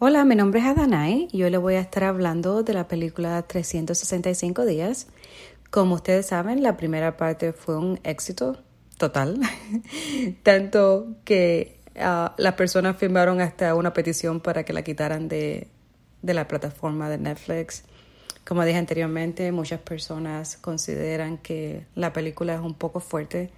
Hola, mi nombre es Adanae y hoy le voy a estar hablando de la película 365 días como ustedes saben, la primera parte fue un éxito total, tanto que uh, las personas firmaron hasta una petición para que la quitaran de, de la plataforma de Netflix. Como dije anteriormente, muchas personas consideran que la película es un poco fuerte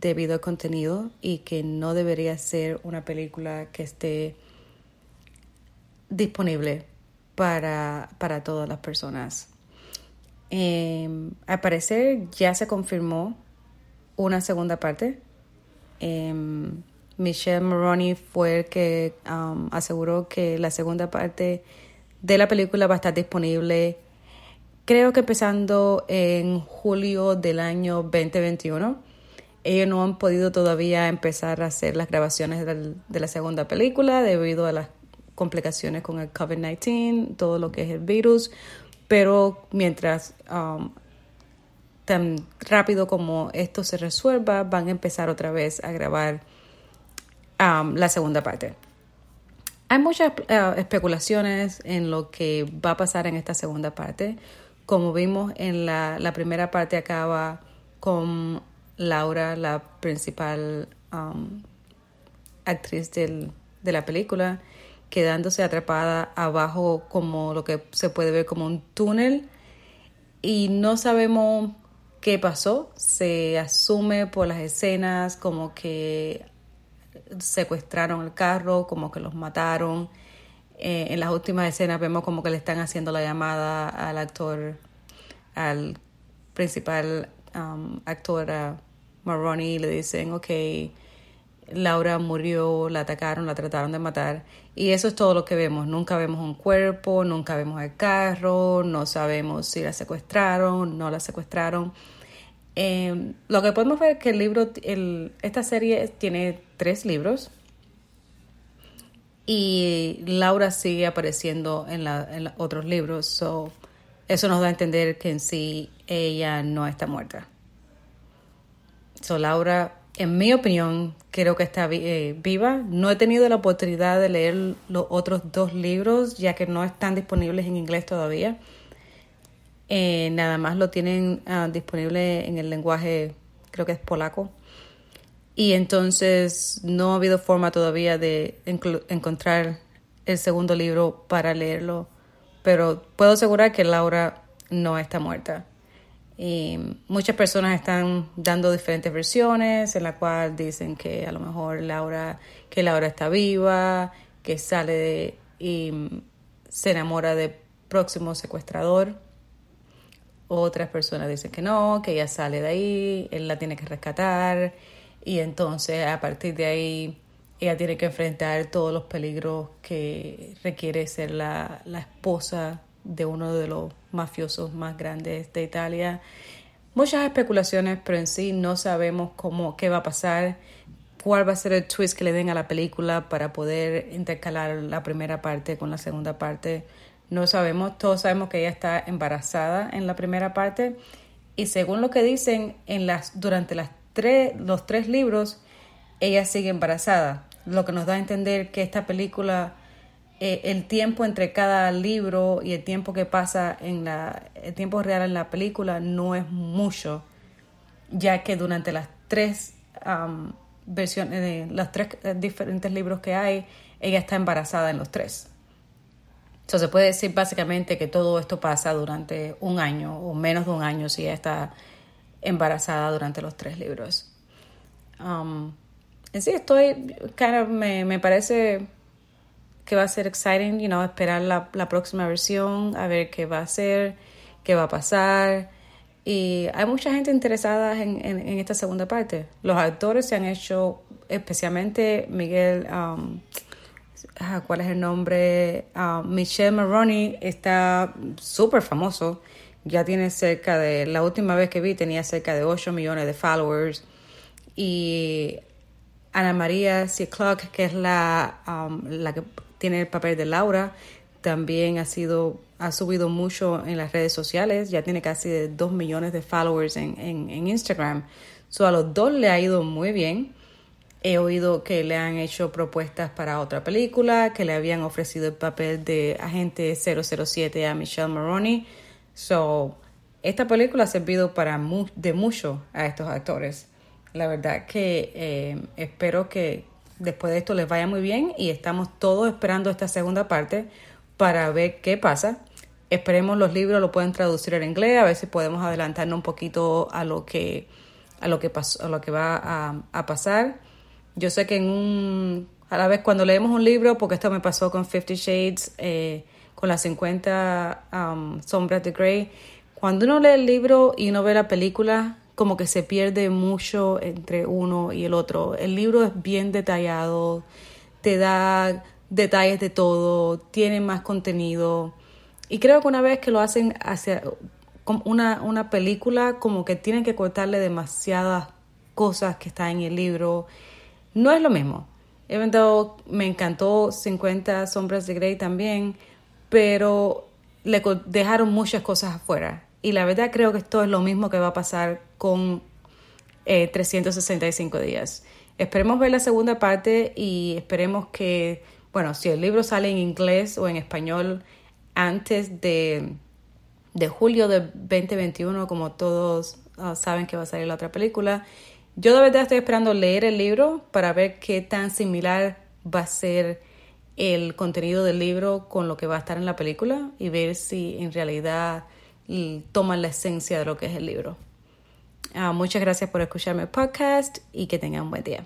debido al contenido y que no debería ser una película que esté disponible para, para todas las personas. Eh, al parecer ya se confirmó una segunda parte. Em, Michelle Maroney fue el que um, aseguró que la segunda parte de la película va a estar disponible, creo que empezando en julio del año 2021. Ellos no han podido todavía empezar a hacer las grabaciones de la segunda película debido a las complicaciones con el COVID-19, todo lo que es el virus pero mientras um, tan rápido como esto se resuelva, van a empezar otra vez a grabar um, la segunda parte. Hay muchas uh, especulaciones en lo que va a pasar en esta segunda parte. Como vimos en la, la primera parte acaba con Laura, la principal um, actriz del, de la película, quedándose atrapada abajo como lo que se puede ver como un túnel y no sabemos qué pasó. Se asume por las escenas como que secuestraron el carro, como que los mataron. Eh, en las últimas escenas vemos como que le están haciendo la llamada al actor, al principal um, actor, a Maroni, y le dicen, ok, Laura murió, la atacaron, la trataron de matar. Y eso es todo lo que vemos. Nunca vemos un cuerpo, nunca vemos el carro, no sabemos si la secuestraron, no la secuestraron. Em, lo que podemos ver es que el libro, esta serie tiene tres libros y Laura sigue apareciendo en, la, otros libros. So, eso nos da a entender que en sí ella no está muerta. So, Laura en mi opinión, creo que está eh, viva. No he tenido la oportunidad de leer los otros dos libros, ya que no están disponibles en inglés todavía. Eh, nada más lo tienen ah, disponible en el lenguaje, creo que es polaco. Y entonces no ha habido forma todavía de encontrar el segundo libro para leerlo. Pero puedo asegurar que Laura no está muerta. Y muchas personas están dando diferentes versiones en la cual dicen que a lo mejor Laura, que Laura está viva, que sale de, y se enamora del próximo secuestrador. Otras personas dicen que no, que ella sale de ahí, él la tiene que rescatar y entonces a partir de ahí ella tiene que enfrentar todos los peligros que requiere ser la, la esposa de uno de los mafiosos más grandes de Italia. Muchas especulaciones, pero en sí no sabemos cómo, qué va a pasar, cuál va a ser el twist que le den a la película para poder intercalar la primera parte con la segunda parte. No sabemos, todos sabemos que ella está embarazada en la primera parte y según lo que dicen en las durante las tres, los tres libros, ella sigue embarazada, lo que nos da a entender que esta película eh, el tiempo entre cada libro y el tiempo que pasa en la, el tiempo real en la película no es mucho, ya que durante las tres versiones, de los tres eh, diferentes libros que hay, ella está embarazada en los tres. Entonces se puede decir básicamente que todo esto pasa durante un año o menos de un año si ella está embarazada durante los tres libros. Um, en sí, estoy, kind me, me parece que va a ser exciting, you know, esperar la, la próxima versión, a ver qué va a ser, qué va a pasar. Y hay mucha gente interesada en, en, esta segunda parte. Los actores se han hecho, especialmente Miguel, um, ah, ¿cuál es el nombre? Ah, Michelle Maroney está súper famoso. Ya tiene cerca de, la última vez que vi tenía cerca de 8 millones de followers. Y Ana María Ciclock, que es la, um, la que tiene el papel de Laura, también ha sido ha subido mucho en las redes sociales, ya tiene casi 2 millones de followers en, en, Instagram. So, a los dos le ha ido muy bien. He oído que le han hecho propuestas para otra película, que le habían ofrecido el papel de agente 007 a Michelle Maroney. So, esta película ha servido para de mucho a estos actores. La verdad que eh, espero que después de esto les vaya muy bien y estamos todos esperando esta segunda parte para ver qué pasa. Esperemos los libros lo pueden traducir en inglés, a ver si podemos adelantarnos un poquito a lo que a lo que pasó, a lo que va a, pasar. Yo sé que en un a la vez cuando leemos un libro, porque esto me pasó con Fifty Shades, eh, con las 50 um, sombras de Grey, cuando uno lee el libro y uno ve la película, como que se pierde mucho entre uno y el otro. El libro es bien detallado, te da detalles de todo, tiene más contenido. Y creo que una vez que lo hacen hacia una, una película, como que tienen que cortarle demasiadas cosas que están en el libro. No es lo mismo. Me encantó 50 sombras de Grey también, pero le dejaron muchas cosas afuera. Y la verdad creo que esto es lo mismo que va a pasar con 365 eh, días. Esperemos ver la segunda parte y esperemos que bueno, si el libro sale en inglés o en español antes de, de julio de 2021, como todos ah, saben que va a salir la otra película, yo de verdad estoy esperando leer el libro para ver qué tan similar va a ser el contenido del libro con lo que va a estar en la película y ver si en realidad toman la esencia de lo que es el libro. Ah, muchas gracias por escucharme el podcast y que tengan un buen día.